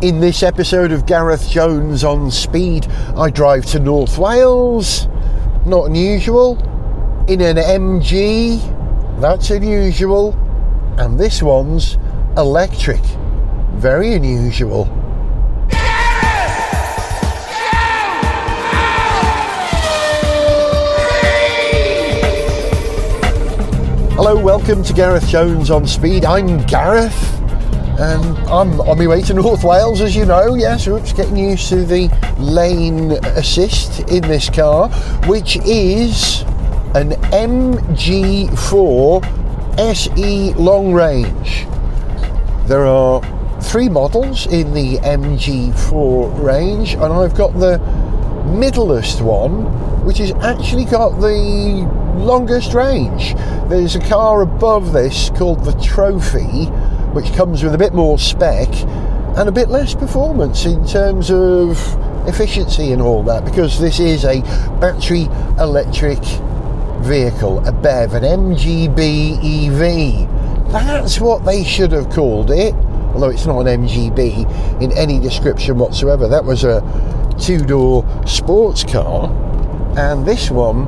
In this episode of Gareth Jones on Speed, I drive to North Wales. Not unusual. In an MG, that's unusual. And this one's electric. Very unusual. Hello, welcome to Gareth Jones on Speed. I'm Gareth and I'm on my way to North Wales, as you know. Yes, oops, getting used to the lane assist in this car, which is an MG4 SE long range. There are three models in the MG4 range, and I've got the middlest one, which has actually got the longest range. There's a car above this called the Trophy, which comes with a bit more spec and a bit less performance in terms of efficiency and all that, because this is a battery electric vehicle, a BEV, an MGB EV. That's what they should have called it, although it's not an MGB in any description whatsoever. That was a two door sports car, and this one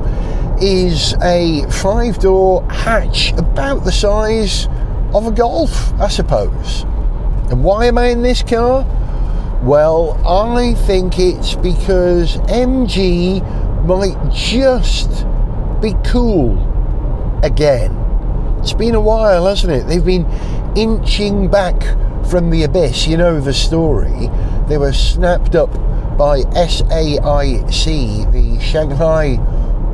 is a five door hatch about the size of a Golf, I suppose. And why am I in this car? Well, I think it's because MG might just be cool again. It's been a while, hasn't it? They've been inching back from the abyss. You know the story. They were snapped up by SAIC, the Shanghai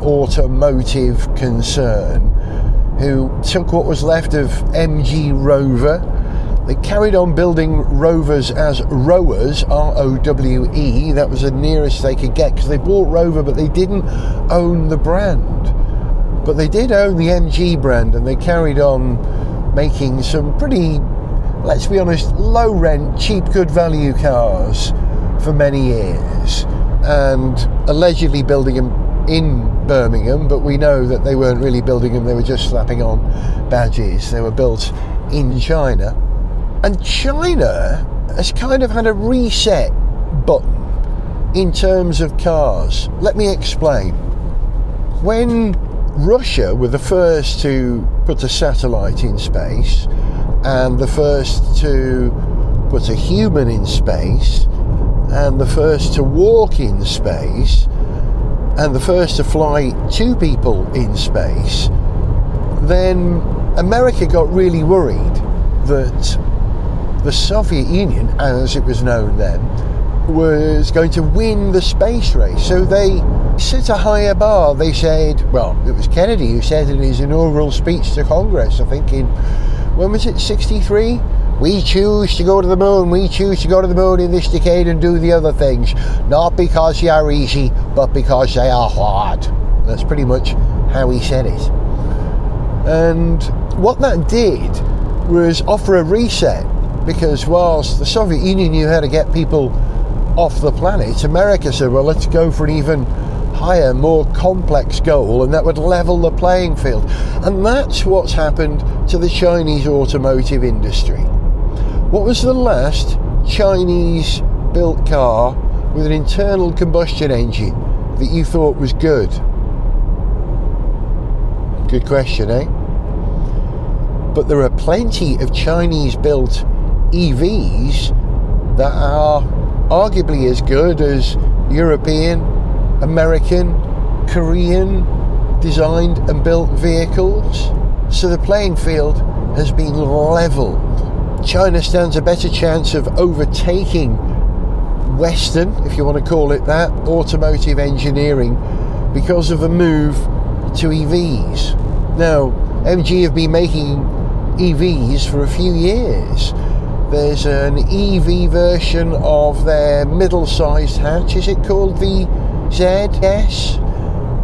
automotive concern, who took what was left of MG Rover. They carried on building Rovers as Rowers, R O W E. That was the nearest they could get because they bought Rover, but they didn't own the brand. But they did own the MG brand and they carried on making some pretty, let's be honest, low rent, cheap, good value cars for many years and allegedly building them in Birmingham, but we know that they weren't really building them, they were just slapping on badges. They were built in China. And China has kind of had a reset button in terms of cars. Let me explain. When Russia were the first to put a satellite in space and the first to put a human in space and the first to walk in space and the first to fly two people in space, then America got really worried that the Soviet Union, as it was known then, was going to win the space race. So they set a higher bar. They said, well, it was Kennedy who said in his inaugural speech to Congress, I think in, when was it, 63? We choose to go to the moon, we choose to go to the moon in this decade and do the other things, not because they are easy, but because they are hard. That's pretty much how he said it. And what that did was offer a reset because whilst the Soviet Union knew how to get people off the planet, America said, well, let's go for an even higher, more complex goal, and that would level the playing field. And that's what's happened to the Chinese automotive industry. What was the last Chinese built car with an internal combustion engine that you thought was good? Good question, eh? But there are plenty of Chinese built EVs that are arguably as good as European, American, Korean designed and built vehicles. So the playing field has been leveled China stands a better chance of overtaking Western, if you want to call it that, automotive engineering because of a move to EVs. Now, MG have been making EVs for a few years. There's an EV version of their middle sized hatch, is it called the ZS?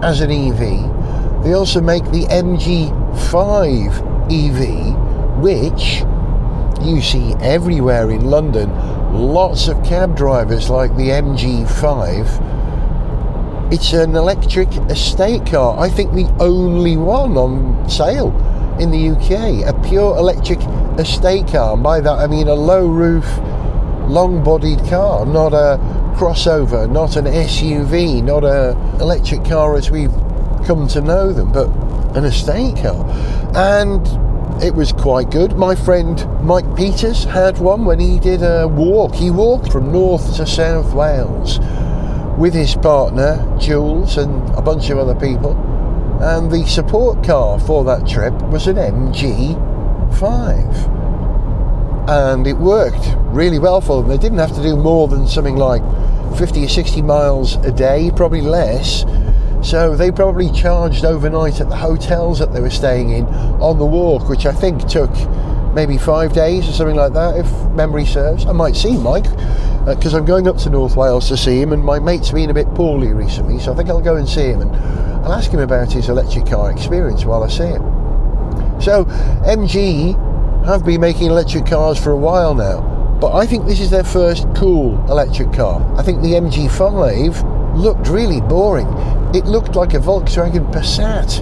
As an EV. They also make the MG5 EV, which you see everywhere in London lots of cab drivers like the MG5. It's an electric estate car, I think the only one on sale in the UK, a pure electric estate car. And by that I mean a low roof long bodied car, not a crossover, not an SUV, not a electric car as we've come to know them, but an estate car. And it was quite good. My friend Mike Peters had one when he did a walk. He walked from North to South Wales with his partner Jules and a bunch of other people. And the support car for that trip was an MG5 and it worked really well for them. They didn't have to do more than something like 50 or 60 miles a day, probably less. So they probably charged overnight at the hotels that they were staying in on the walk, which I think took maybe five days or something like that, if memory serves. I might see Mike because uh, I'm going up to North Wales to see him, and my mate's been a bit poorly recently, so I think I'll go and see him and I'll ask him about his electric car experience while I see him. So MG have been making electric cars for a while now, but I think this is their first cool electric car. I think the MG5 looked really boring. It looked like a Volkswagen Passat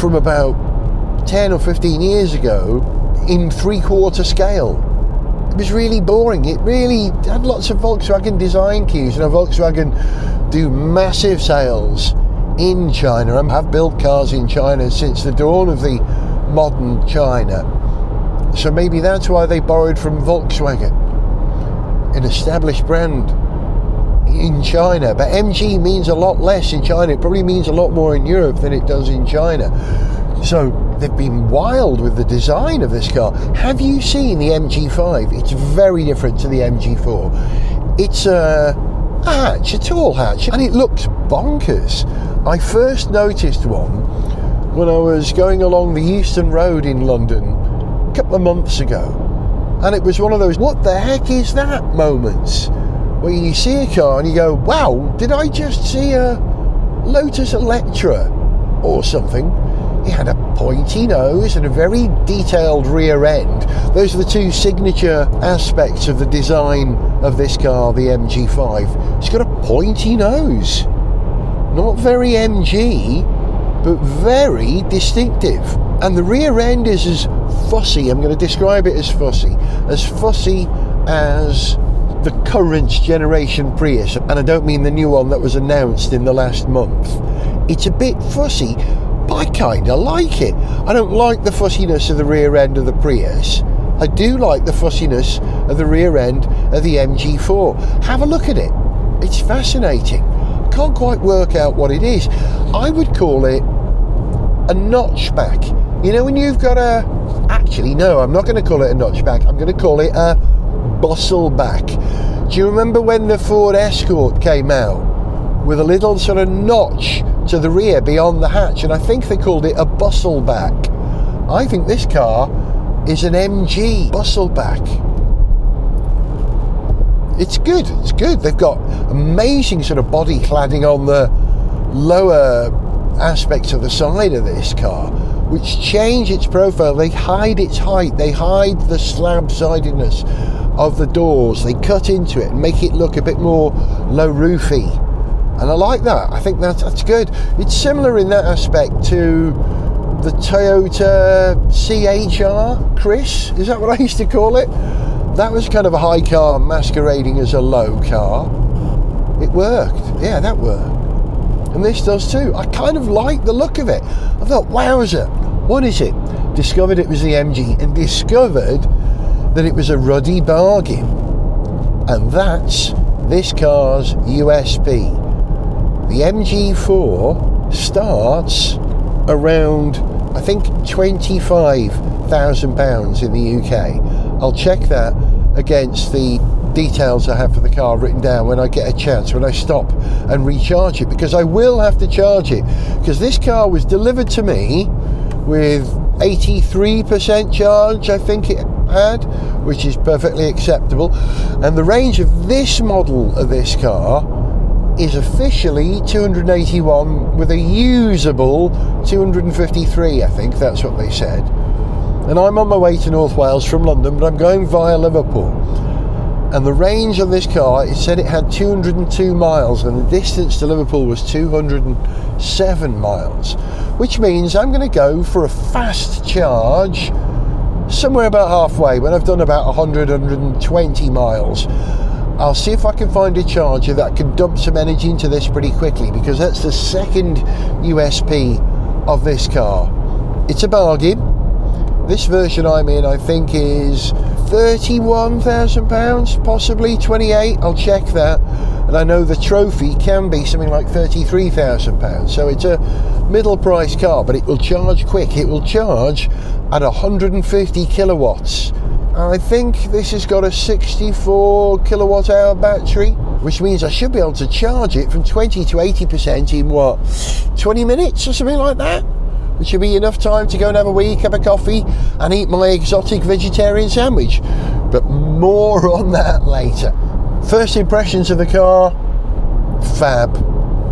from about 10 or 15 years ago in three quarter scale. It was really boring. It really had lots of Volkswagen design cues. You know, Volkswagen do massive sales in China and have built cars in China since the dawn of the modern China. So maybe that's why they borrowed from Volkswagen, an established brand in China. But MG means a lot less in China. It probably means a lot more in Europe than it does in China. So they've been wild with the design of this car. Have you seen the MG5? It's very different to the MG4. It's a hatch, a tall hatch, and it looks bonkers. I first noticed one when I was going along the Euston Road in London a couple of months ago, and it was one of those "what the heck is that" moments where you see a car and you go, "Wow, did I just see a Lotus Eletre or something?" It had a pointy nose and a very detailed rear end. Those are the two signature aspects of the design of this car, the MG5. It's got a pointy nose. Not very MG, but very distinctive. And the rear end is as fussy, I'm going to describe it as fussy, as fussy as the current generation Prius, and I don't mean the new one that was announced in the last month. It's a bit fussy, but I kind of like it. I don't like the fussiness of the rear end of the Prius. I do like the fussiness of the rear end of the MG4. Have a look at it. It's fascinating. Can't quite work out what it is. I would call it a notchback. You know, when you've got a. Actually, no, I'm not going to call it a notchback. I'm going to call it a bustleback. Do you remember when the Ford Escort came out with a little sort of notch to the rear beyond the hatch? And I think they called it a bustleback. I think this car is an MG bustleback. It's good. It's good. They've got amazing sort of body cladding on the lower aspects of the side of this car which change its profile. They hide its height, they hide the slab sidedness of the doors, they cut into it and make it look a bit more low roofy. And I like that. I think that's, that's good. It's similar in that aspect to the Toyota CHR, Chris. Is that what I used to call it? That was kind of a high car masquerading as a low car. It worked. Yeah, that worked and this does too. I kind of like the look of it. I thought, wowzer, what is it? Discovered it was the MG and discovered that it was a ruddy bargain. And that's this car's USP. The MG4 starts around, I think, £25,000 in the UK. I'll check that against the details I have for the car written down when I get a chance, when I stop and recharge it, because I will have to charge it. Because this car was delivered to me with 83% charge, I think it had, which is perfectly acceptable. And the range of this model of this car is officially 281 with a usable 253, I think that's what they said. And I'm on my way to North Wales from London, but I'm going via Liverpool and the range on this car it said it had 202 miles and the distance to Liverpool was 207 miles which means I'm going to go for a fast charge somewhere about halfway, when I've done about 100, 120 miles, I'll see if I can find a charger that can dump some energy into this pretty quickly because that's the second USP of this car. It's a bargain. This version I'm in, I think, is £31,000, possibly 28. I'll check that. And I know the trophy can be something like £33,000. So it's a middle price car, but it will charge quick. It will charge at 150 kilowatts. I think this has got a 64 kilowatt hour battery, which means I should be able to charge it from 20 to 80% in what, 20 minutes or something like that? Which should be enough time to go and have a wee cup of coffee and eat my exotic vegetarian sandwich. But more on that later. First impressions of the car, fab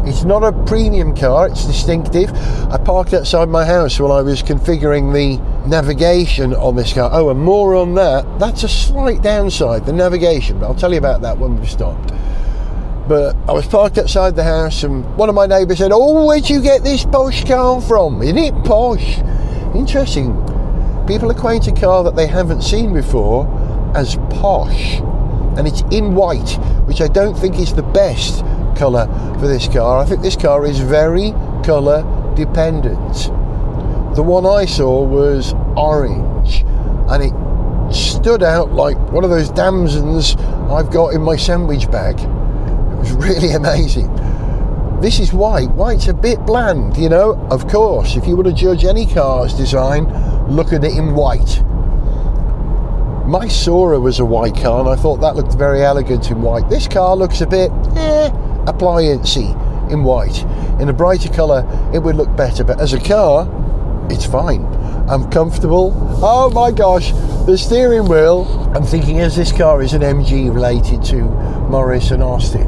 it's not a premium car, it's distinctive. I parked outside my house while I was configuring the navigation on this car. Oh, and more on that. That's a slight downside, the navigation, but I'll tell you about that when we've stopped. But I was parked outside the house, and one of my neighbours said, Oh, where'd you get this posh car from? Isn't it posh? Interesting. People acquaint a car that they haven't seen before as posh, and it's in white, which I don't think is the best colour for this car. I think this car is very colour dependent. The one I saw was orange and it stood out like one of those damsons I've got in my sandwich bag. Was really amazing. This is white. White's a bit bland, you know. Of course, if you want to judge any car's design, look at it in white. My Sora was a white car and I thought that looked very elegant in white. This car looks a bit eh, appliancy in white. In a brighter colour, it would look better, but as a car, it's fine. I'm comfortable. Oh my gosh, the steering wheel. I'm thinking as this car is an MG related to Morris and Austin,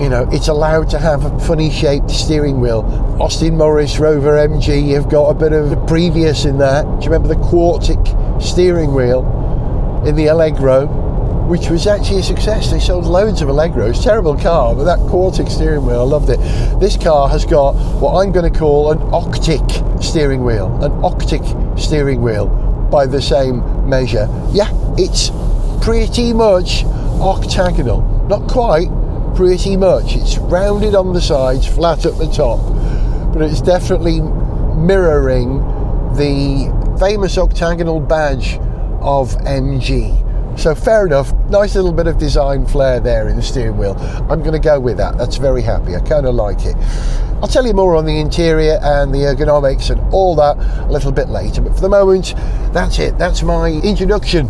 you know, it's allowed to have a funny shaped steering wheel. Austin Morris Rover MG, you've got a bit of the previous in that. Do you remember the Quartic steering wheel in the Allegro? which was actually a success. They sold loads of Allegros. Terrible car, but that Quartic steering wheel, I loved it. This car has got what I'm going to call an octic steering wheel, an octic steering wheel by the same measure. Yeah, it's pretty much octagonal. Not quite, pretty much. It's rounded on the sides, flat at the top, but it's definitely mirroring the famous octagonal badge of MG. So fair enough, nice little bit of design flair there in the steering wheel. I'm going to go with that. That's very happy. I kind of like it. I'll tell you more on the interior and the ergonomics and all that a little bit later. But for the moment, that's it. That's my introduction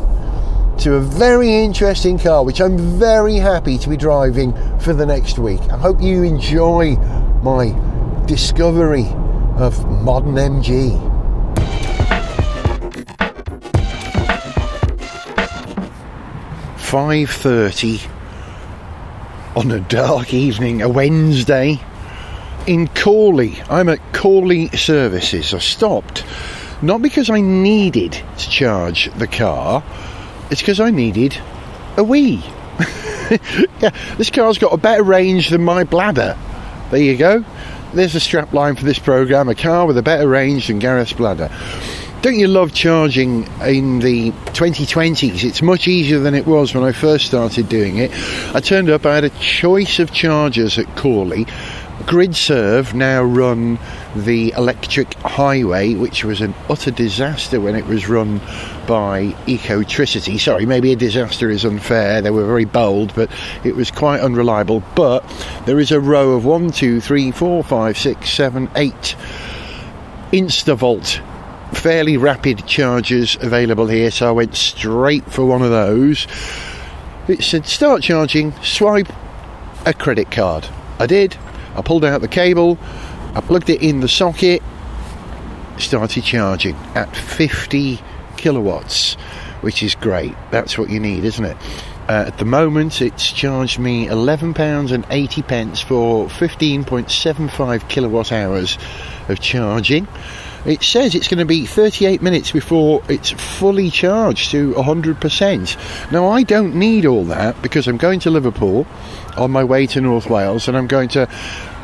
to a very interesting car, which I'm very happy to be driving for the next week. I hope you enjoy my discovery of modern MG. 5.30 on a dark evening, a Wednesday, in Corley. I'm at Corley Services. I stopped, not because I needed to charge the car, it's because I needed a wee. yeah, this car's got a better range than my bladder. There you go. There's a strap line for this program a car with a better range than Gareth's bladder. Don't you love charging in the 2020s? It's much easier than it was when I first started doing it. I turned up, I had a choice of chargers at Corley. GridServe now run the electric highway, which was an utter disaster when it was run by Ecotricity. Sorry, maybe a disaster is unfair. They were very bold, but it was quite unreliable. But there is a row of one, two, three, four, five, six, seven, eight InstaVolt fairly rapid chargers available here, so I went straight for one of those. It said start charging, swipe a credit card. I did. I pulled out the cable, I plugged it in the socket, started charging at 50 kilowatts, which is great. That's what you need, isn't it? Uh, at the moment, it's charged me £11.80 for 15.75 kilowatt hours of charging. It says it's going to be 38 minutes before it's fully charged to 100%. Now, I don't need all that because I'm going to Liverpool on my way to North Wales and I'm going to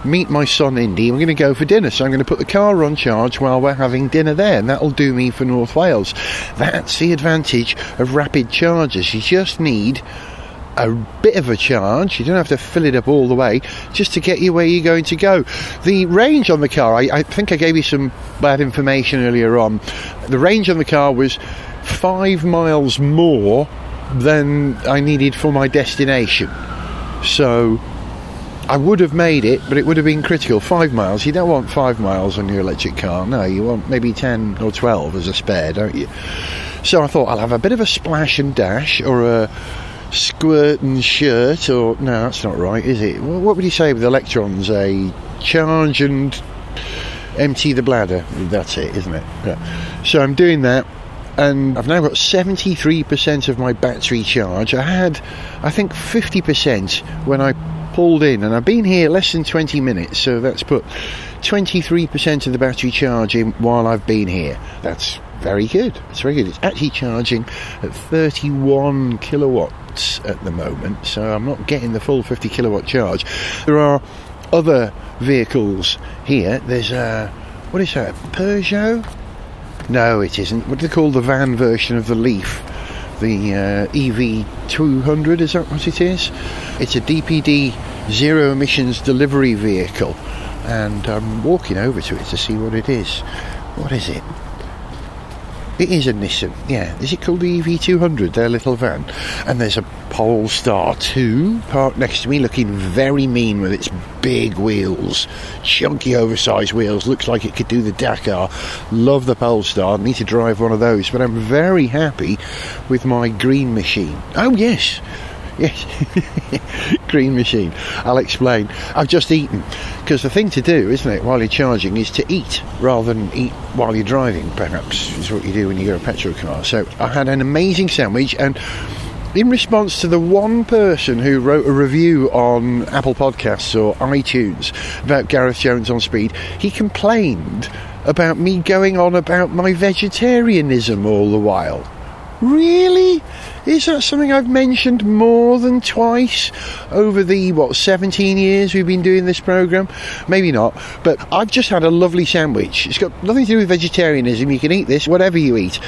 meet my son Indy. We're going to go for dinner, so I'm going to put the car on charge while we're having dinner there, and that'll do me for North Wales. That's the advantage of rapid chargers. You just need a bit of a charge. You don't have to fill it up all the way just to get you where you're going to go. The range on the car, I, I, think I gave you some bad information earlier on. The range on the car was five miles more than I needed for my destination. So I would have made it, but it would have been critical. Five miles, you don't want five miles on your electric car. No, you want maybe 10 or 12 as a spare, don't you? So I thought I'll have a bit of a splash and dash or a squirt and shirt, or no, that's not right, is it? What would you say with electrons? A charge and empty the bladder. That's it, isn't it? Yeah. So I'm doing that and I've now got 73% of my battery charge. I had, I think, 50% when I pulled in, and I've been here less than 20 minutes, so that's put 23% of the battery charge in while I've been here. That's very good. It's very good. It's actually charging at 31 kilowatts at the moment, so I'm not getting the full 50 kilowatt charge. There are other vehicles here. There's a what is that? Peugeot no, it isn't. What do they call the van version of the Leaf? The uh, EV200, is that what it is? It's a DPD zero emissions delivery vehicle, and I'm walking over to it to see what it is. What is it? It is a Nissan, yeah. Is it called the EV200, their little van? And there's a Polestar 2 parked next to me, looking very mean with its big wheels, chunky, oversized wheels. Looks like it could do the Dakar. Love the Polestar. Need to drive one of those, but I'm very happy with my green machine. Oh, yes. Yes, green machine. I'll explain. I've just eaten because the thing to do, isn't it, while you're charging, is to eat rather than eat while you're driving. Perhaps is what you do when you get a petrol car. So I had an amazing sandwich and. In response to the one person who wrote a review on Apple Podcasts or iTunes about Gareth Jones on speed, he complained about me going on about my vegetarianism all the while. Really? Is that something I've mentioned more than twice over the, what, 17 years we've been doing this programme? Maybe not, but I've just had a lovely sandwich. It's got nothing to do with vegetarianism. You can eat this, whatever you eat.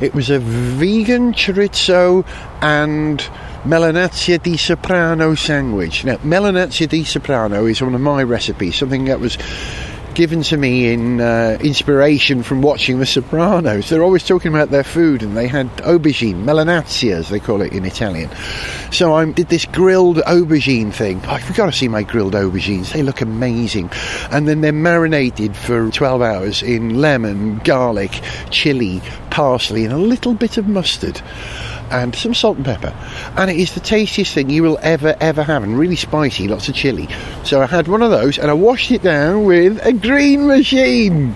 It was a vegan chorizo and Melanacea di Soprano sandwich. Now, Melanacea di Soprano is one of my recipes, something that was given to me in uh, inspiration from watching The Sopranos. They're always talking about their food, and they had aubergine, melanacea, as they call it in Italian. So I did this grilled aubergine thing. Oh, you've got to see my grilled aubergines. They look amazing. And then they're marinated for 12 hours in lemon, garlic, chili, parsley, and a little bit of mustard and some salt and pepper. And it is the tastiest thing you will ever, ever have, and really spicy, lots of chili. So I had one of those and I washed it down with a green machine.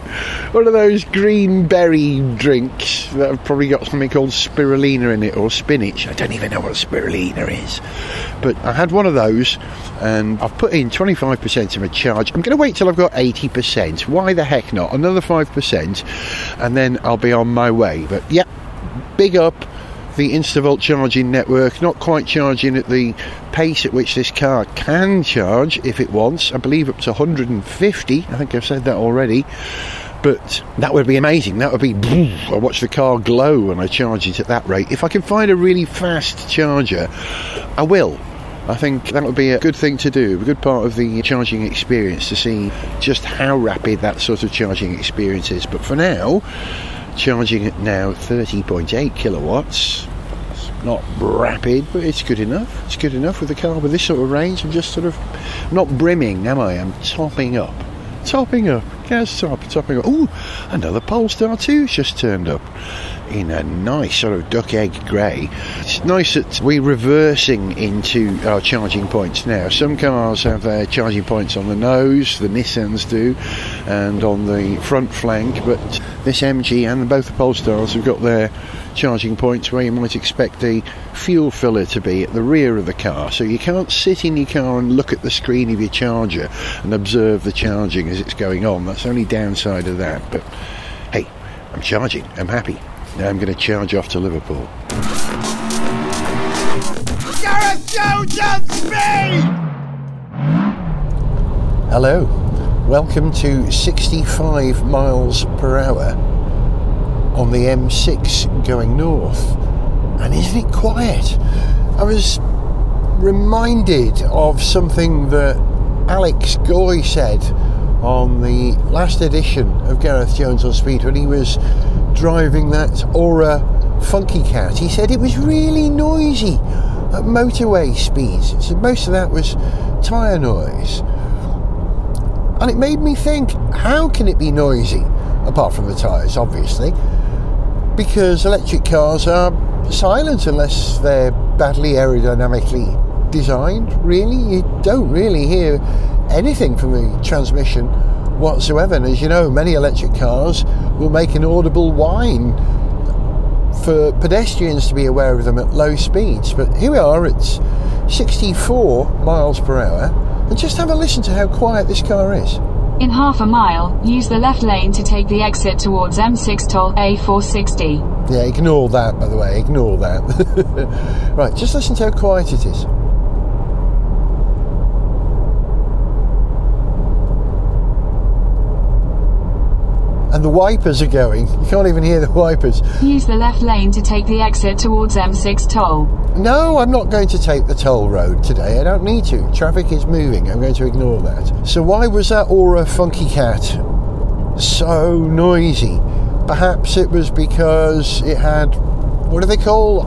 One of those green berry drinks that have probably got something called spirulina in it or spinach. I don't even know what spirulina is. But I had one of those and I've put in 25% of a charge. I'm going to wait till I've got 80%. Why the heck not? Another 5% and then I'll be on my way. But yeah, big up the Instavolt charging network, not quite charging at the pace at which this car can charge if it wants. I believe up to 150. I think I've said that already. But that would be amazing. That would be. I watch the car glow when I charge it at that rate. If I can find a really fast charger, I will. I think that would be a good thing to do, a good part of the charging experience to see just how rapid that sort of charging experience is. But for now, charging at now 30.8 kilowatts. It's not rapid, but it's good enough. It's good enough with the car with this sort of range. I'm just sort of not brimming, am I? I'm topping up. Topping up. Gas top, topping up. Ooh, another Polestar 2's just turned up in a nice sort of duck egg grey. It's nice that we're reversing into our charging points now. Some cars have their charging points on the nose, the Nissans do, and on the front flank, but this MG and both the Polestars have got their charging points where you might expect the fuel filler to be at the rear of the car. So you can't sit in your car and look at the screen of your charger and observe the charging as it's going on. That's the only downside of that. But hey, I'm charging. I'm happy. Now I'm going to charge off to Liverpool. Gareth Jones on speed! Hello, welcome to 65 miles per hour on the M6 going north. And isn't it quiet? I was reminded of something that Alex Goy said on the last edition of Gareth Jones on Speed when he was driving that Ora Funky Cat. He said it was really noisy at motorway speeds. So most of that was tyre noise. And it made me think how can it be noisy? Apart from the tyres, obviously. Because electric cars are silent unless they're badly aerodynamically designed, really. You don't really hear anything from the transmission whatsoever. And as you know, many electric cars will make an audible whine for pedestrians to be aware of them at low speeds. But here we are, it's 64 miles per hour, and just have a listen to how quiet this car is. In half a mile, use the left lane to take the exit towards M6 toll A460. Yeah, ignore that, by the way, ignore that. right, just listen to how quiet it is. And the wipers are going. You can't even hear the wipers. Use the left lane to take the exit towards M6 toll. No, I'm not going to take the toll road today. I don't need to. Traffic is moving. I'm going to ignore that. So, why was that Ora Funky Cat so noisy? Perhaps it was because it had, what do they call,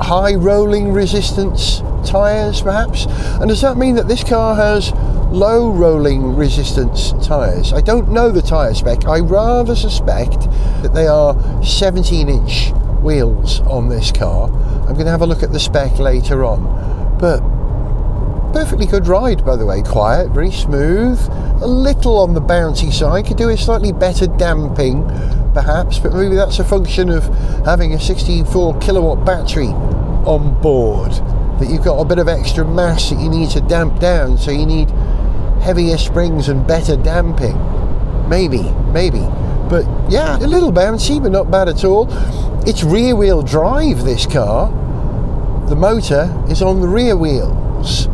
high rolling resistance tyres, perhaps? And does that mean that this car has low rolling resistance tyres. I don't know the tyre spec. I rather suspect that they are 17 inch wheels on this car. I'm going to have a look at the spec later on. But perfectly good ride, by the way. Quiet, very smooth. A little on the bouncy side. Could do a slightly better damping, perhaps, but maybe that's a function of having a 64 kilowatt battery on board. That you've got a bit of extra mass that you need to damp down, so you need heavier springs and better damping. Maybe, maybe. But yeah, a little bouncy, but not bad at all. It's rear wheel drive, this car. The motor is on the rear wheels.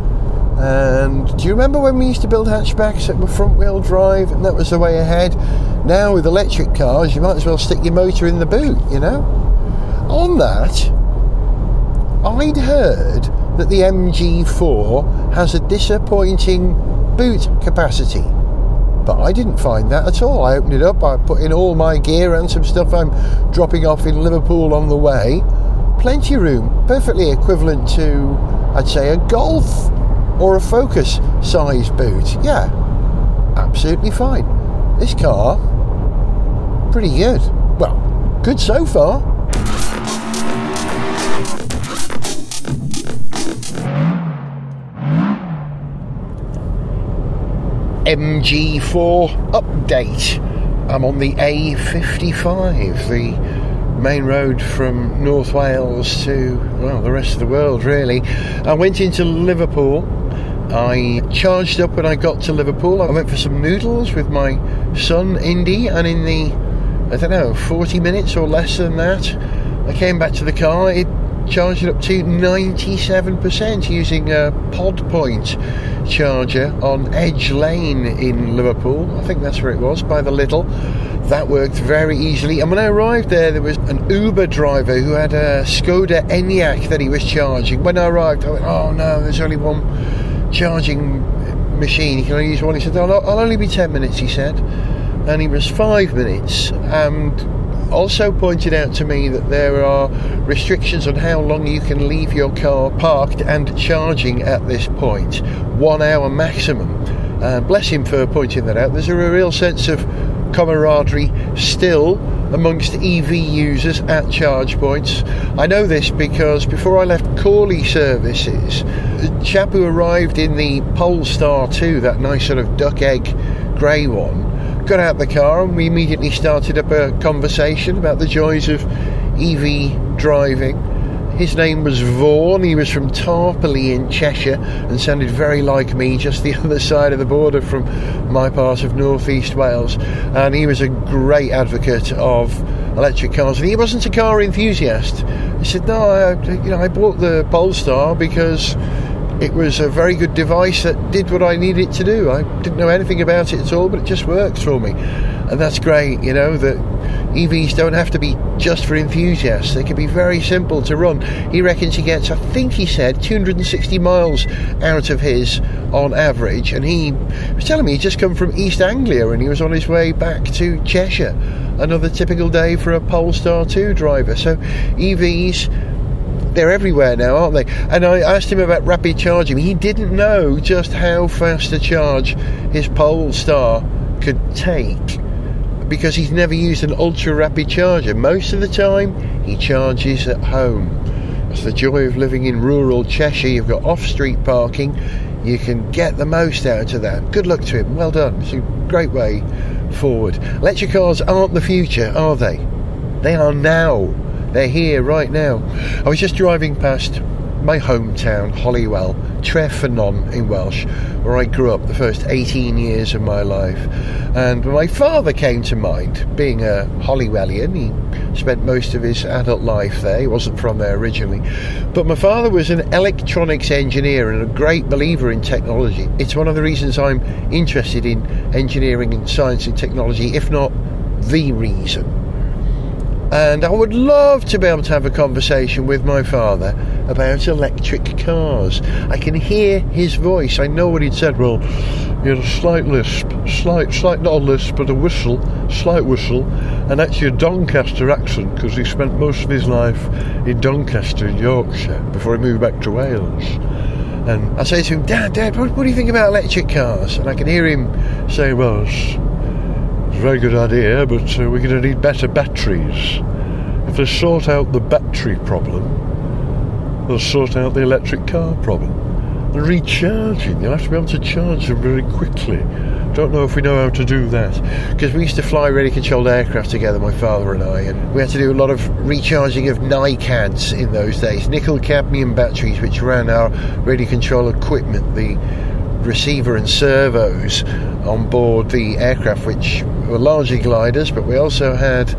And do you remember when we used to build hatchbacks that were front wheel drive and that was the way ahead? Now, with electric cars, you might as well stick your motor in the boot, you know? On that, I'd heard that the MG4 has a disappointing boot capacity. But I didn't find that at all. I opened it up, I put in all my gear and some stuff I'm dropping off in Liverpool on the way. Plenty room, perfectly equivalent to, I'd say, a Golf or a Focus size boot. Yeah, absolutely fine. This car, pretty good. Well, good so far. MG4 update. I'm on the A55, the main road from North Wales to, well, the rest of the world, really. I went into Liverpool. I charged up when I got to Liverpool. I went for some noodles with my son, Indy, and in the, I don't know, 40 minutes or less than that, I came back to the car. It charged it up to 97% using a pod point charger on Edge Lane in Liverpool. I think that's where it was, by the Lidl. That worked very easily. And when I arrived there, there was an Uber driver who had a Skoda Enyaq that he was charging. When I arrived, I went, oh no, there's only one charging machine. He can I use one? He said, I'll, I'll only be 10 minutes, he said. And he was five minutes. And also pointed out to me that there are restrictions on how long you can leave your car parked and charging at this point one hour maximum. Uh, bless him for pointing that out. There's a real sense of camaraderie still amongst EV users at charge points. I know this because before I left Corley services, the chap who arrived in the Polestar 2, that nice sort of duck egg grey one, got out the car and we immediately started up a conversation about the joys of EV driving. His name was Vaughan. He was from Tarporley in Cheshire and sounded very like me, just the other side of the border from my part of northeast Wales. And he was a great advocate of electric cars. And he wasn't a car enthusiast. He said, "No, I, you know, I bought the Polestar because it was a very good device that did what I needed it to do. I didn't know anything about it at all, but it just works for me. And that's great, you know, that EVs don't have to be just for enthusiasts. They can be very simple to run. He reckons he gets, I think he said, 260 miles out of his on average. And he was telling me he'd just come from East Anglia and he was on his way back to Cheshire. Another typical day for a Polestar 2 driver. So EVs they're everywhere now, aren't they? And I asked him about rapid charging. He didn't know just how fast a charge his Polestar could take because he's never used an ultra rapid charger. Most of the time, he charges at home. That's the joy of living in rural Cheshire. You've got off street parking, you can get the most out of that. Good luck to him. Well done. It's a great way forward. Electric cars aren't the future, are they? They are now. They're here right now. I was just driving past my hometown, Holywell, Treffynnon in Welsh, where I grew up the first 18 years of my life. And my father came to mind, being a Holywellian. He spent most of his adult life there. He wasn't from there originally. But my father was an electronics engineer and a great believer in technology. It's one of the reasons I'm interested in engineering and science and technology, if not the reason and I would love to be able to have a conversation with my father about electric cars. I can hear his voice. I know what he'd said. Well, he had a slight lisp, slight, slight not a lisp, but a whistle, slight whistle, and actually a Doncaster accent because he spent most of his life in Doncaster, in Yorkshire, before he moved back to Wales. And I say to him, Dad, Dad, what, what do you think about electric cars? And I can hear him say, Well, it's, a very good idea, but uh, we're going to need better batteries. If they sort out the battery problem, they'll sort out the electric car problem. The recharging, you'll have to be able to charge them very quickly. Don't know if we know how to do that. Because we used to fly radio controlled aircraft together, my father and I, and we had to do a lot of recharging of NICADs in those days, nickel cadmium batteries, which ran our radio control equipment, the receiver and servos on board the aircraft, which were largely gliders, but we also had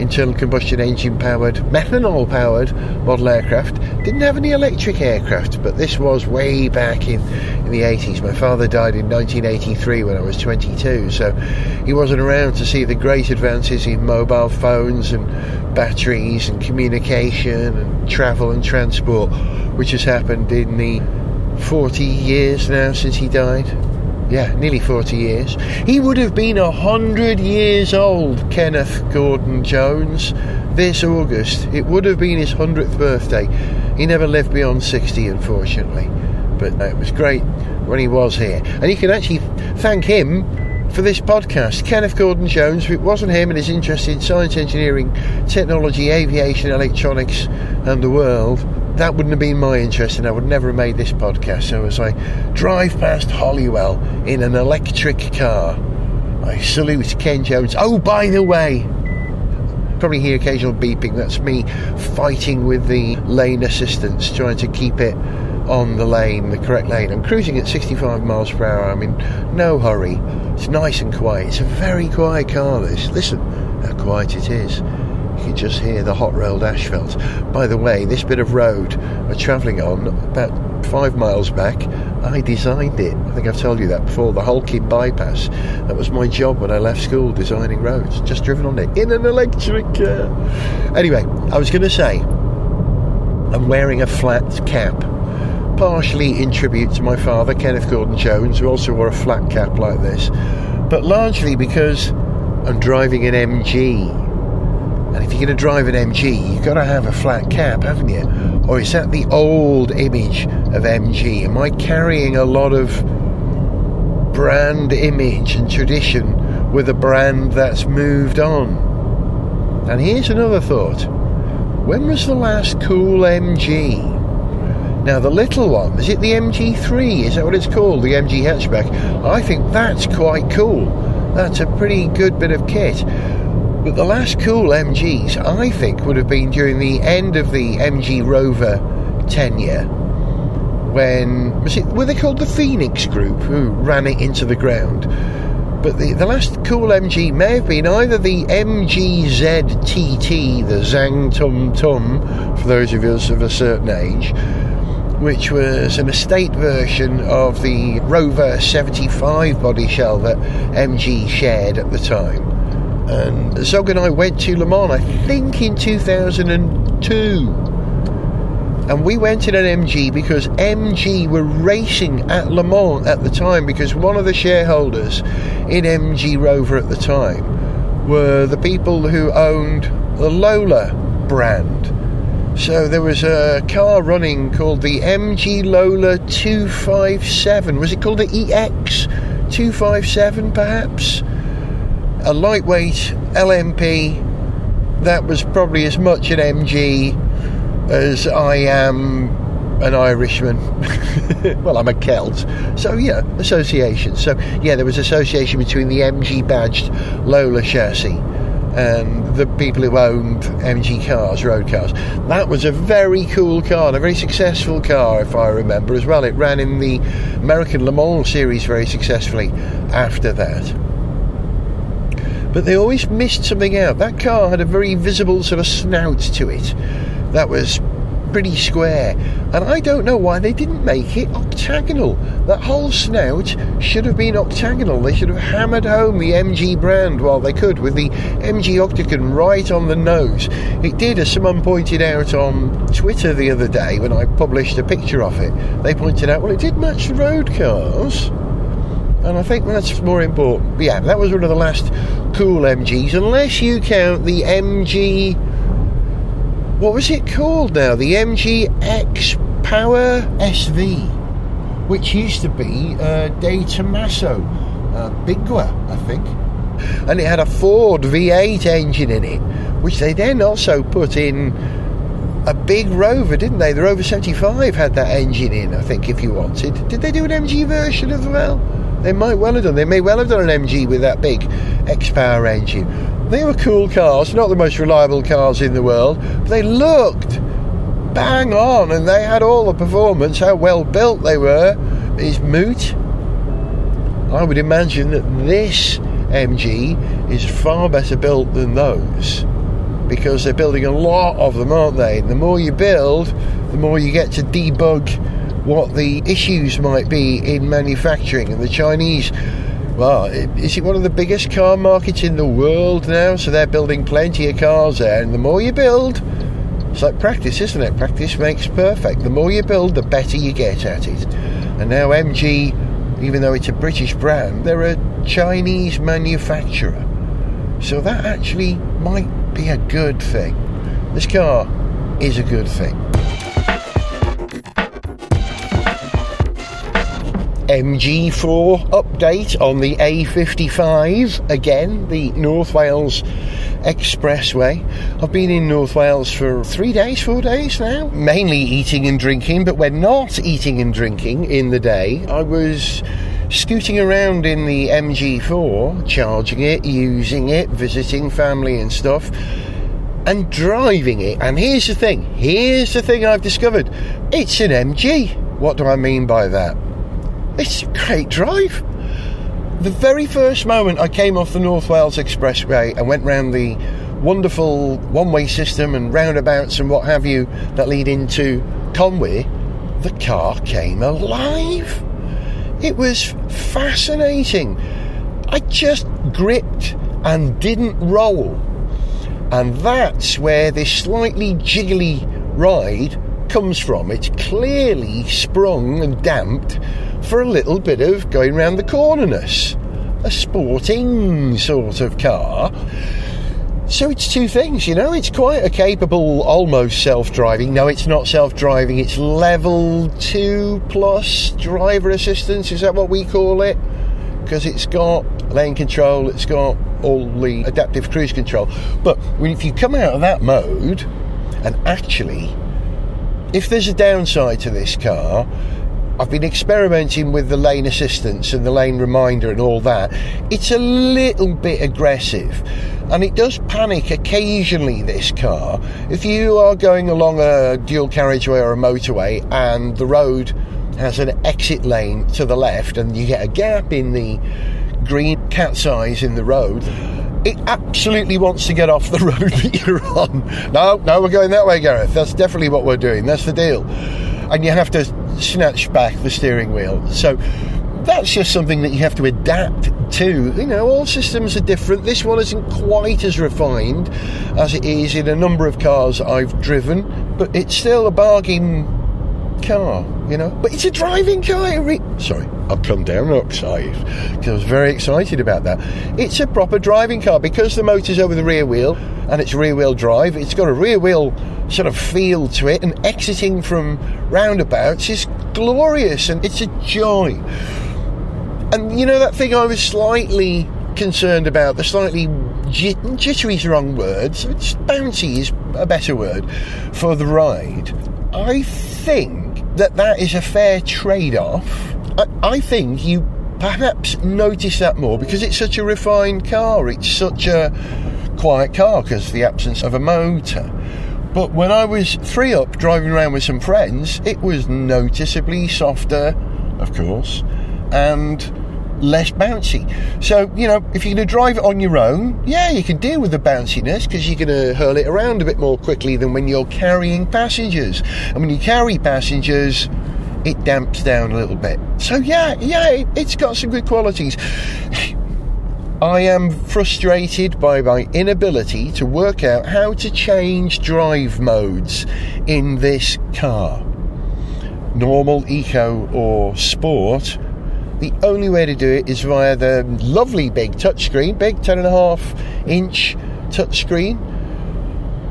internal combustion engine powered, methanol powered model aircraft. Didn't have any electric aircraft, but this was way back in, in the 80s. My father died in 1983 when I was 22, so he wasn't around to see the great advances in mobile phones and batteries and communication and travel and transport, which has happened in the 40 years now since he died. Yeah, nearly 40 years. He would have been 100 years old, Kenneth Gordon Jones, this August. It would have been his 100th birthday. He never lived beyond 60, unfortunately. But uh, it was great when he was here. And you can actually thank him for this podcast. Kenneth Gordon Jones, if it wasn't him and his interest in science, engineering, technology, aviation, electronics, and the world, that wouldn't have been my interest and I would never have made this podcast. So as I drive past Holywell in an electric car, I salute Ken Jones. Oh, by the way, probably hear occasional beeping. That's me fighting with the lane assistants, trying to keep it on the lane, the correct lane. I'm cruising at 65 miles per hour. I'm in no hurry. It's nice and quiet. It's a very quiet car. This. Listen how quiet it is. You can just hear the hot rolled asphalt. By the way, this bit of road we're travelling on, about five miles back, I designed it. I think I've told you that before. The Halkyn bypass. That was my job when I left school, designing roads. Just driven on it in an electric car. Anyway, I was going to say, I'm wearing a flat cap. Partially in tribute to my father, Kenneth Gordon Jones, who also wore a flat cap like this, but largely because I'm driving an MG and if you're going to drive an MG, you've got to have a flat cap, haven't you? Or is that the old image of MG? Am I carrying a lot of brand image and tradition with a brand that's moved on? And here's another thought. When was the last cool MG? Now, the little one, is it the MG3? Is that what it's called? The MG hatchback? I think that's quite cool. That's a pretty good bit of kit. But the last cool MGs, I think, would have been during the end of the MG Rover tenure. When was it? Were they called the Phoenix Group who ran it into the ground? But the, the last cool MG may have been either the MGZTT, the Zang Tum Tum, for those of us of a certain age, which was an estate version of the Rover 75 body shell that MG shared at the time. And Zog and I went to Le Mans, I think in 2002. And we went in an MG because MG were racing at Le Mans at the time because one of the shareholders in MG Rover at the time were the people who owned the Lola brand. So there was a car running called the MG Lola 257. Was it called the EX 257 perhaps? A lightweight LMP that was probably as much an MG as I am an Irishman. well, I'm a Celt. So, yeah, association. So, yeah, there was association between the MG badged Lola chassis and the people who owned MG cars, road cars. That was a very cool car and a very successful car, if I remember as well. It ran in the American Le Mans series very successfully after that. But they always missed something out. That car had a very visible sort of snout to it that was pretty square. And I don't know why they didn't make it octagonal. That whole snout should have been octagonal. They should have hammered home the MG brand while they could with the MG Octagon right on the nose. It did, as someone pointed out on Twitter the other day when I published a picture of it. They pointed out, well, it did match the road cars. And I think that's more important. Yeah, that was one of the last cool MGs, unless you count the MG what was it called now? The MG XPower SV, which used to be uh, De Tomaso uh, Bigua, I think. And it had a Ford V8 engine in it, which they then also put in a big Rover, didn't they? The Rover 75 had that engine in, I think, if you wanted. Did they do an MG version as well? They might well have done. They may well have done an MG with that big X Power engine. They were cool cars, not the most reliable cars in the world, they looked bang on and they had all the performance. How well built they were is moot. I would imagine that this MG is far better built than those because they're building a lot of them, aren't they? The more you build, the more you get to debug what the issues might be in manufacturing. And the Chinese well, is it one of the biggest car markets in the world now? So they're building plenty of cars there, and the more you build, it's like practice, isn't it? Practice makes perfect. The more you build, the better you get at it. And now MG, even though it's a British brand, they're a Chinese manufacturer. So that actually might be a good thing. This car is a good thing. MG4 update on the A55 again, the North Wales Expressway. I've been in North Wales for three days, four days now, mainly eating and drinking, but when not eating and drinking in the day, I was scooting around in the MG4, charging it, using it, visiting family and stuff and driving it. And here's the thing here's the thing I've discovered it's an MG. What do I mean by that? It's a great drive. The very first moment I came off the North Wales Expressway and went round the wonderful one way system and roundabouts and what have you that lead into Conwy, the car came alive. It was fascinating. I just gripped and didn't roll. And that's where this slightly jiggly ride comes from. It's clearly sprung and damped for a little bit of going round the cornerness. A sporting sort of car. So it's two things, you know. It's quite a capable, almost self-driving. No, it's not self-driving. It's level two plus driver assistance. Is that what we call it? Because it's got lane control. It's got all the adaptive cruise control. But when if you come out of that mode, and actually, if there's a downside to this car, I've been experimenting with the lane assistance and the lane reminder and all that. It's a little bit aggressive and it does panic occasionally, this car. If you are going along a dual carriageway or a motorway and the road has an exit lane to the left and you get a gap in the green cat's eyes in the road, it absolutely wants to get off the road that you're on. No, no, we're going that way, Gareth. That's definitely what we're doing. That's the deal. and you have to snatch back the steering wheel. So that's just something that you have to adapt to. You know, all systems are different. This one isn't quite as refined as it is in a number of cars I've driven, but it's still a bargain car, you know. But it's a driving car. Re- Sorry, I've come down oxide because I was very excited about that. It's a proper driving car because the motor's over the rear wheel and it's rear wheel drive. It's got a rear wheel sort of feel to it, and exiting from roundabouts is glorious and it's a joy. And you know that thing I was slightly concerned about, the slightly jit- jittery is the wrong word, bouncy is a better word for the ride. I think that that is a fair trade-off. I, I think you perhaps notice that more because it's such a refined car. It's such a quiet car because the absence of a motor. But when I was three up driving around with some friends, it was noticeably softer, of course, and less bouncy. So, you know, if you're going to drive it on your own, yeah, you can deal with the bounciness because you're going to hurl it around a bit more quickly than when you're carrying passengers. And when you carry passengers, it damps down a little bit. So, yeah, yeah, it, it's got some good qualities. I am frustrated by my inability to work out how to change drive modes in this car. Normal, eco, or sport. The only way to do it is via the lovely big touchscreen, big 10.5 inch touchscreen.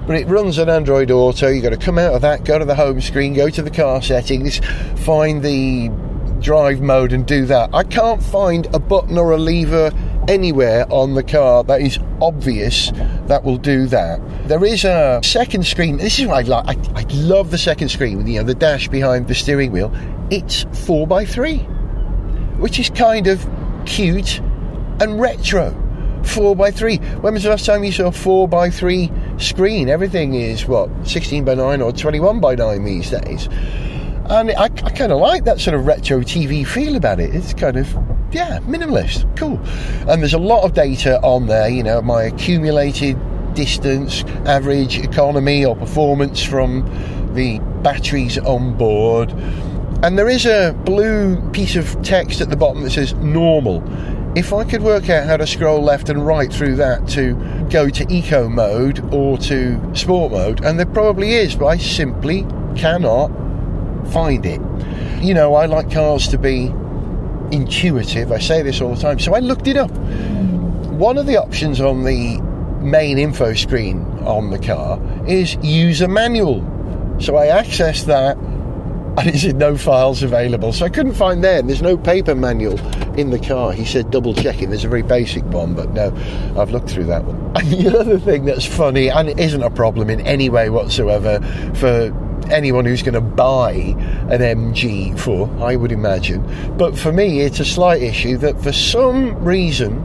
But it runs on Android Auto. You've got to come out of that, go to the home screen, go to the car settings, find the drive mode, and do that. I can't find a button or a lever anywhere on the car that is obvious that will do that. There is a second screen. This is what I like. I, I love the second screen with you know the dash behind the steering wheel. It's four by three, which is kind of cute and retro. Four by three. When was the last time you saw a four by three screen? Everything is what sixteen by nine or twenty-one by nine these days. And I, I kind of like that sort of retro TV feel about it. It's kind of yeah, minimalist, cool. And there's a lot of data on there, you know, my accumulated distance, average economy or performance from the batteries on board. And there is a blue piece of text at the bottom that says normal. If I could work out how to scroll left and right through that to go to eco mode or to sport mode, and there probably is, but I simply cannot find it. You know, I like cars to be intuitive. I say this all the time. So I looked it up. One of the options on the main info screen on the car is user manual. So I accessed that and he said no files available. So I couldn't find there. There's no paper manual in the car. He said double checking. There's a very basic one, but no, I've looked through that one. And the other thing that's funny, and it isn't a problem in any way whatsoever for anyone who's going to buy an MG4, I would imagine. But for me, it's a slight issue that for some reason,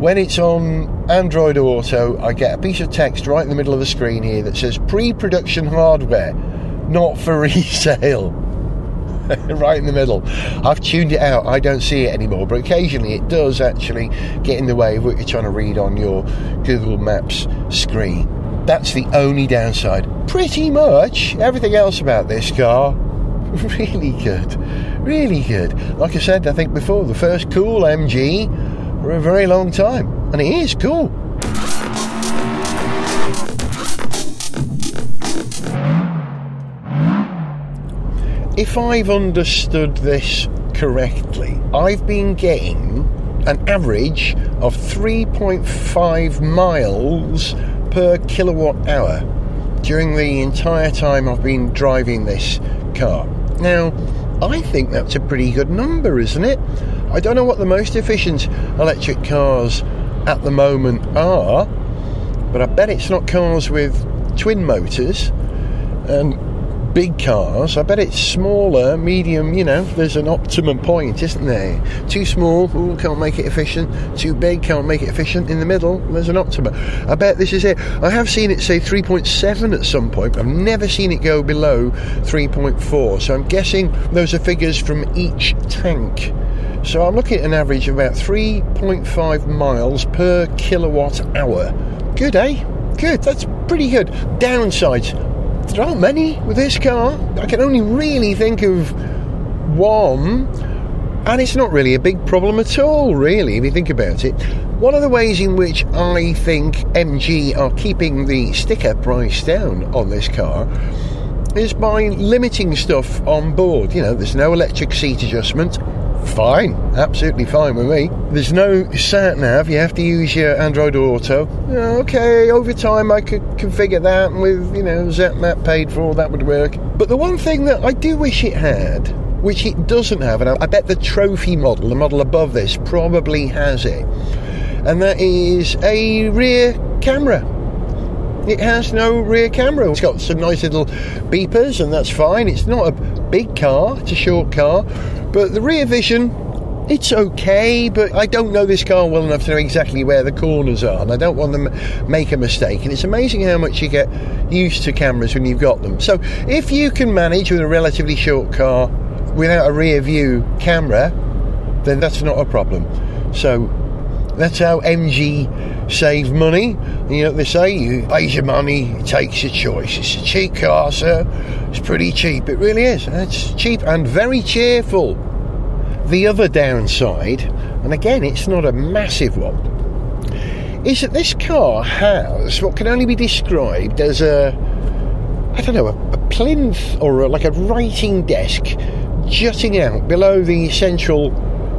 when it's on Android Auto, I get a piece of text right in the middle of the screen here that says pre production hardware, not for resale. right in the middle. I've tuned it out, I don't see it anymore, but occasionally it does actually get in the way of what you're trying to read on your Google Maps screen. That's the only downside. Pretty much everything else about this car, really good. Really good. Like I said, I think before, the first cool MG for a very long time. And it is cool. If I've understood this correctly, I've been getting an average of 3.5 miles per kilowatt hour during the entire time I've been driving this car. Now, I think that's a pretty good number, isn't it? I don't know what the most efficient electric cars at the moment are, but I bet it's not cars with twin motors and big cars. I bet it's smaller, medium, you know, there's an optimum point, isn't there? Too small, ooh, can't make it efficient. Too big, can't make it efficient. In the middle, there's an optimum. I bet this is it. I have seen it say 3.7 at some point, but I've never seen it go below 3.4. So I'm guessing those are figures from each tank. So I'm looking at an average of about 3.5 miles per kilowatt hour. Good, eh? Good, that's pretty good. Downsides there aren't many with this car. I can only really think of one, and it's not really a big problem at all, really, if you think about it. One of the ways in which I think MG are keeping the sticker price down on this car is by limiting stuff on board. You know, there's no electric seat adjustment. Fine, absolutely fine with me. There's no sat nav, you have to use your Android Auto. Okay, over time I could configure that with, you know, ZapMap paid for, that would work. But the one thing that I do wish it had, which it doesn't have, and I bet the trophy model, the model above this, probably has it, and that is a rear camera. It has no rear camera. It's got some nice little beepers, and that's fine. It's not a big car, it's a short car, but the rear vision. It's okay, but I don't know this car well enough to know exactly where the corners are, and I don't want them to make a mistake. And it's amazing how much you get used to cameras when you've got them. So, if you can manage with a relatively short car without a rear view camera, then that's not a problem. So, that's how MG save money. You know what they say? You pays your money, it takes your choice. It's a cheap car, sir. It's pretty cheap. It really is. It's cheap and very cheerful. The other downside, and again, it's not a massive one, is that this car has what can only be described as a, I don't know, a, a plinth or a, like a writing desk jutting out below the central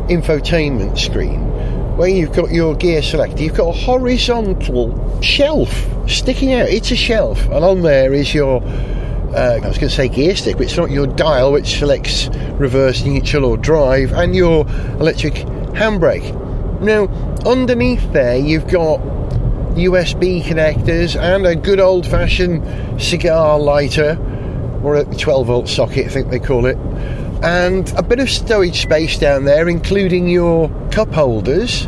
infotainment screen where you've got your gear selector, you've got a horizontal shelf sticking out. It's a shelf, and on there is your. Uh, I was going to say gear stick, but it's not your dial, which selects reverse, neutral, or drive, and your electric handbrake. Now, underneath there, you've got USB connectors and a good old fashioned cigar lighter, or a 12 volt socket, I think they call it and a bit of storage space down there, including your cup holders.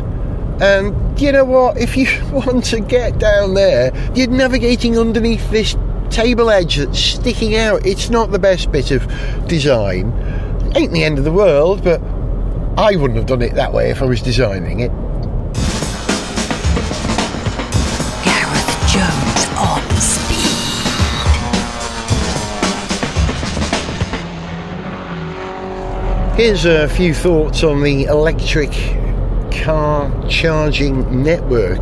And you know what? If you want to get down there, you're navigating underneath this table edge that's sticking out. It's not the best bit of design. Ain't the end of the world, but I wouldn't have done it that way if I was designing it. Here's a few thoughts on the electric car charging network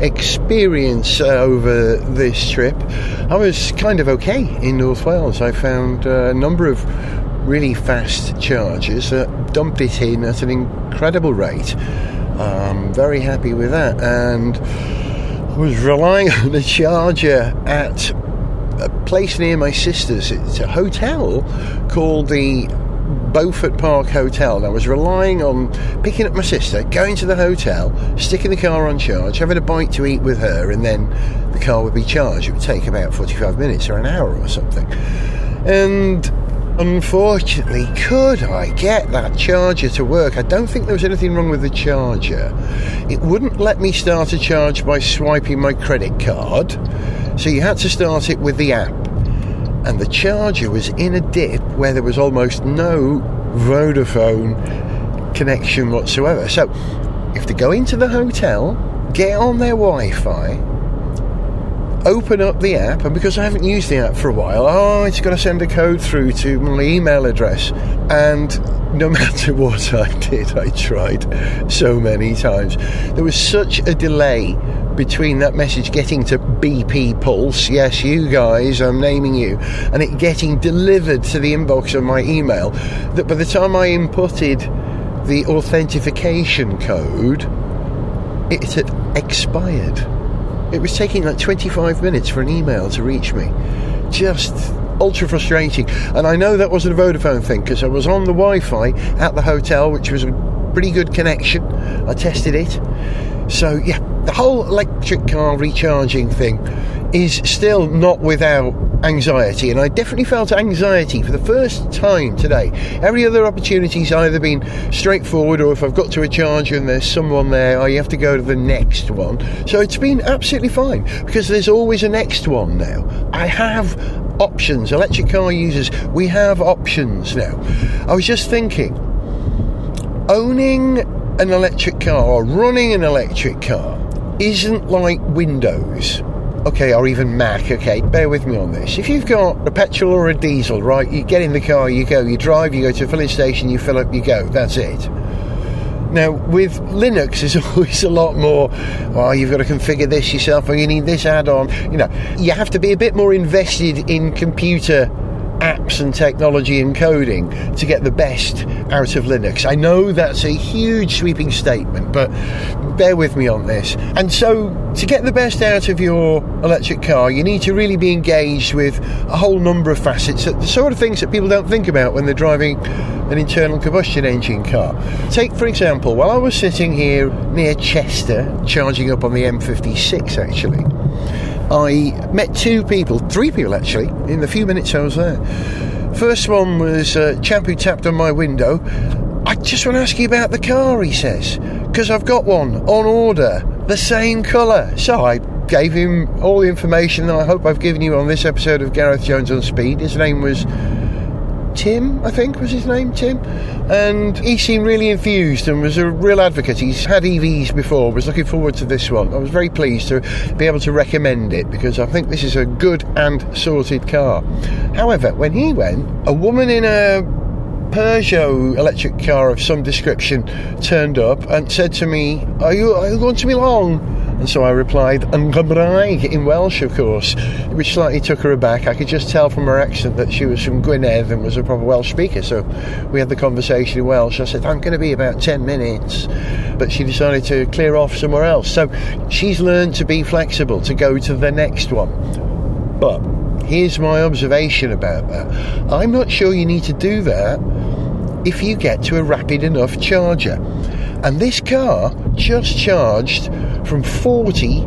experience uh, over this trip. I was kind of okay in North Wales. I found uh, a number of really fast chargers that dumped it in at an incredible rate. I'm very happy with that, and I was relying on a charger at a place near my sister's. It's a hotel called the Beaufort Park Hotel. And I was relying on picking up my sister, going to the hotel, sticking the car on charge, having a bite to eat with her, and then the car would be charged. It would take about 45 minutes or an hour or something. And unfortunately, could I get that charger to work? I don't think there was anything wrong with the charger. It wouldn't let me start a charge by swiping my credit card, so you had to start it with the app and the charger was in a dip where there was almost no Vodafone connection whatsoever. So, if they go into the hotel, get on their Wi Fi, open up the app, and because I haven't used the app for a while, oh, it's got to send a code through to my email address. And no matter what I did, I tried so many times. There was such a delay between that message getting to BP Pulse, yes, you guys, I'm naming you, and it getting delivered to the inbox of my email, that by the time I inputted the authentication code, it had expired. It was taking like 25 minutes for an email to reach me. Just ultra frustrating. And I know that wasn't a Vodafone thing because I was on the Wi Fi at the hotel, which was a pretty good connection. I tested it. So, yeah, the whole electric car recharging thing is still not without anxiety, and I definitely felt anxiety for the first time today. Every other opportunity's either been straightforward, or if I've got to a charger and there's someone there, I have to go to the next one. So it's been absolutely fine because there's always a next one now. I have options. Electric car users, we have options now. I was just thinking, owning an electric car or running an electric car isn't like Windows. okay, or even Mac, okay, bear with me on this. If you've got a petrol or a diesel, right, you get in the car, you go, you drive, you go to a filling station, you fill up, you go, that's it. Now, with Linux, there's always a lot more. Oh, you've got to configure this yourself, or you need this add-on. You know, you have to be a bit more invested in computer apps and technology and coding to get the best out of Linux. I know that's a huge sweeping statement, but bear with me on this. And so, to get the best out of your electric car, you need to really be engaged with a whole number of facets, the sort of things that people don't think about when they're driving an internal combustion engine car. Take, for example, while I was sitting here near Chester, charging up on the M56 actually. I met two people, three people actually, in the few minutes I was there. First one was a chap who tapped on my window. I just want to ask you about the car, he says, because I've got one on order, the same colour. So I gave him all the information that I hope I've given you on this episode of Gareth Jones on Speed. His name was Tim, I think was his name, Tim. And he seemed really enthused and was a real advocate. He's had EVs before, was looking forward to this one. I was very pleased to be able to recommend it because I think this is a good and sorted car. However, when he went, a woman in a Peugeot electric car of some description turned up and said to me, Are you, are you going to Milan? And so I replied, Yn in Welsh, of course, which slightly took her aback. I could just tell from her accent that she was from Gwynedd and was a proper Welsh speaker. So we had the conversation in Welsh. I said, I'm going to be about 10 minutes. But she decided to clear off somewhere else. So she's learned to be flexible, to go to the next one. But here's my observation about that. I'm not sure you need to do that if you get to a rapid enough charger. And this car just charged from 40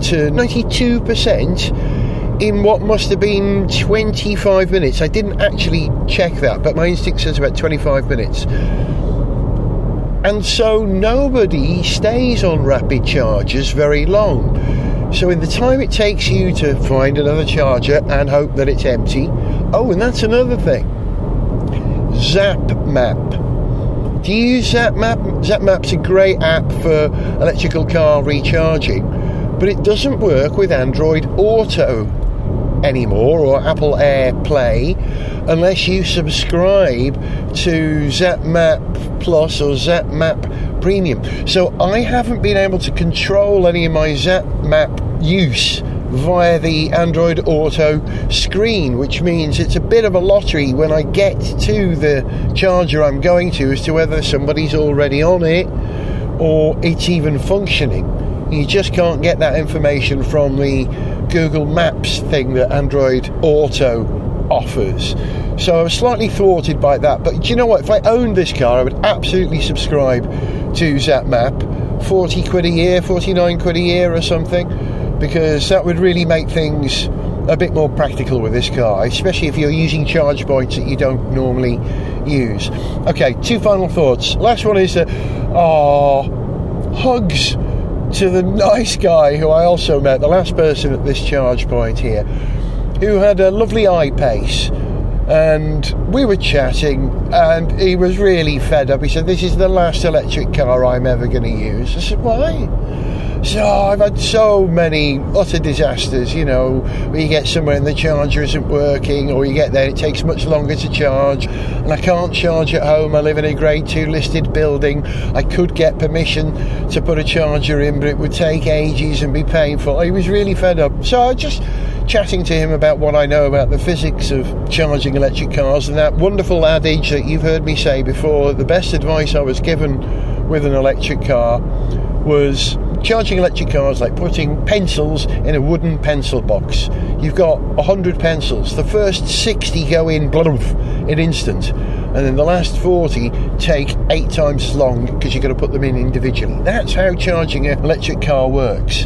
to 92% in what must have been 25 minutes. I didn't actually check that, but my instinct says about 25 minutes. And so nobody stays on rapid chargers very long. So, in the time it takes you to find another charger and hope that it's empty, oh, and that's another thing Zap Map. Do you use Zap Map? Zap Map's a great app for electrical car recharging, but it doesn't work with Android Auto anymore or Apple AirPlay unless you subscribe to Zap Map Plus or Zap Map Premium. So I haven't been able to control any of my Zap Map use via the Android Auto screen, which means it's a bit of a lottery when I get to the charger I'm going to as to whether somebody's already on it or it's even functioning. You just can't get that information from the Google Maps thing that Android Auto offers. So I was slightly thwarted by that. But do you know what? If I owned this car, I would absolutely subscribe to Zap Map. 40 quid a year, 49 quid a year or something because that would really make things a bit more practical with this car, especially if you're using charge points that you don't normally use. Okay, two final thoughts. Last one is that, oh, hugs to the nice guy who I also met, the last person at this charge point here, who had a lovely I-Pace. And we were chatting, and he was really fed up. He said, This is the last electric car I'm ever going to use. I said, Why? So I've had so many utter disasters, you know, where you get somewhere and the charger isn't working, or you get there, it takes much longer to charge, and I can't charge at home. I live in a grade two listed building. I could get permission to put a charger in, but it would take ages and be painful. I was really fed up. So I just chatting to him about what I know about the physics of charging electric cars and that wonderful adage that you've heard me say before the best advice I was given with an electric car was charging electric cars like putting pencils in a wooden pencil box. You've got 100 pencils. The first 60 go in bloof, in instant, and then the last 40 take eight times as long because you've got to put them in individually. That's how charging an electric car works.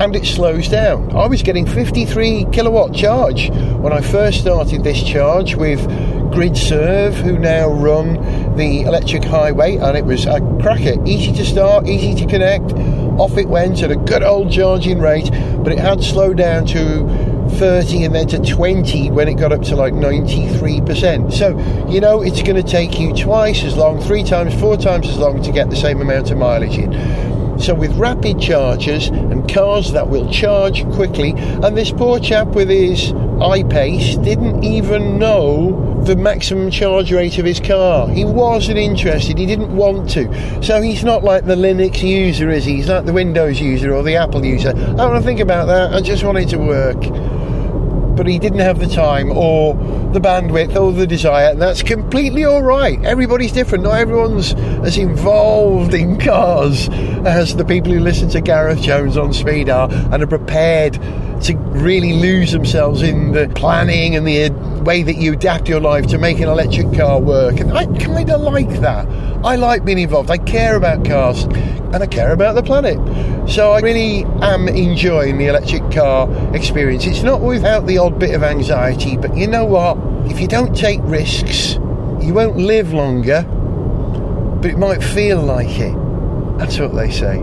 And it slows down. I was getting 53 kilowatt charge when I first started this charge with GridServe, who now run the electric highway, and it was a cracker. Easy to start, easy to connect. Off it went at a good old charging rate, but it had slowed down to 30 and then to 20 when it got up to like 93%. So, you know, it's going to take you twice as long, three times, four times as long to get the same amount of mileage in. So with rapid chargers and cars that will charge quickly, and this poor chap with his I-Pace didn't even know the maximum charge rate of his car. He wasn't interested. He didn't want to. So he's not like the Linux user, is he? He's like the Windows user or the Apple user. I don't want to think about that. I just want it to work but he didn't have the time or the bandwidth or the desire, and that's completely all right. Everybody's different. Not everyone's as involved in cars as the people who listen to Gareth Jones on Speed are and are prepared to really lose themselves in the planning and the way that you adapt your life to make an electric car work. And I kind of like that. I like being involved. I care about cars and I care about the planet. So I really am enjoying the electric car experience. It's not without the odd bit of anxiety, but you know what? If you don't take risks, you won't live longer, but it might feel like it. That's what they say.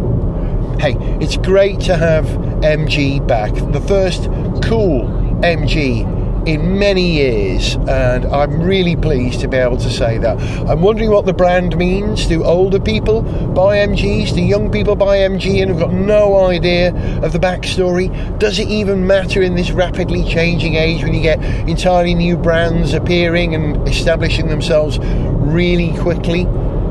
Hey, it's great to have MG back. The first cool MG in many years, and I'm really pleased to be able to say that. I'm wondering what the brand means. Do older people buy MGs? Do young people buy MG and have got no idea of the backstory? Does it even matter in this rapidly changing age when you get entirely new brands appearing and establishing themselves really quickly?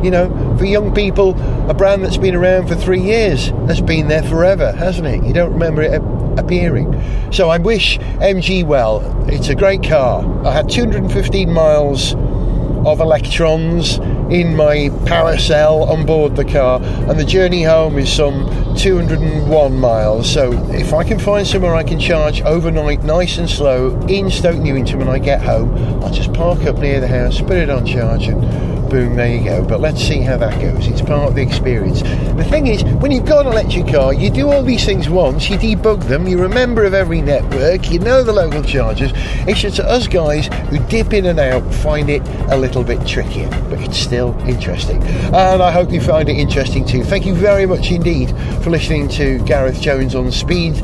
You know, for young people, a brand that's been around for three years has been there forever, hasn't it? You don't remember it appearing. So I wish MG well. It's a great car. I had 215 miles of electrons in my power cell on board the car, and the journey home is some 201 miles. So, if I can find somewhere I can charge overnight, nice and slow, in Stoke Newington when I get home, I'll just park up near the house, put it on charge, and boom, there you go. But let's see how that goes. It's part of the experience. The thing is, when you've got an electric car, you do all these things once, you debug them, you remember of every network, you know the local chargers. It's just us guys who dip in and out find it a little bit trickier, but it's still interesting. And I hope you find it interesting too. Thank you very much indeed for listening to Gareth Jones on Speed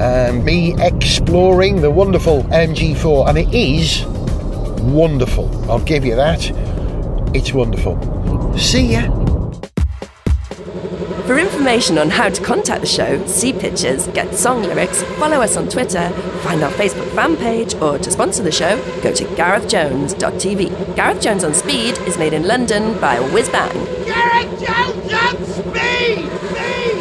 and me exploring the wonderful MG4. And it is wonderful. I'll give you that. It's wonderful. See ya. For information on how to contact the show, see pictures, get song lyrics, follow us on Twitter, find our Facebook fan page, or to sponsor the show, go to garethjones.tv. Gareth Jones on Speed is made in London by Whiz Bang. Gareth Jones on speed! speed!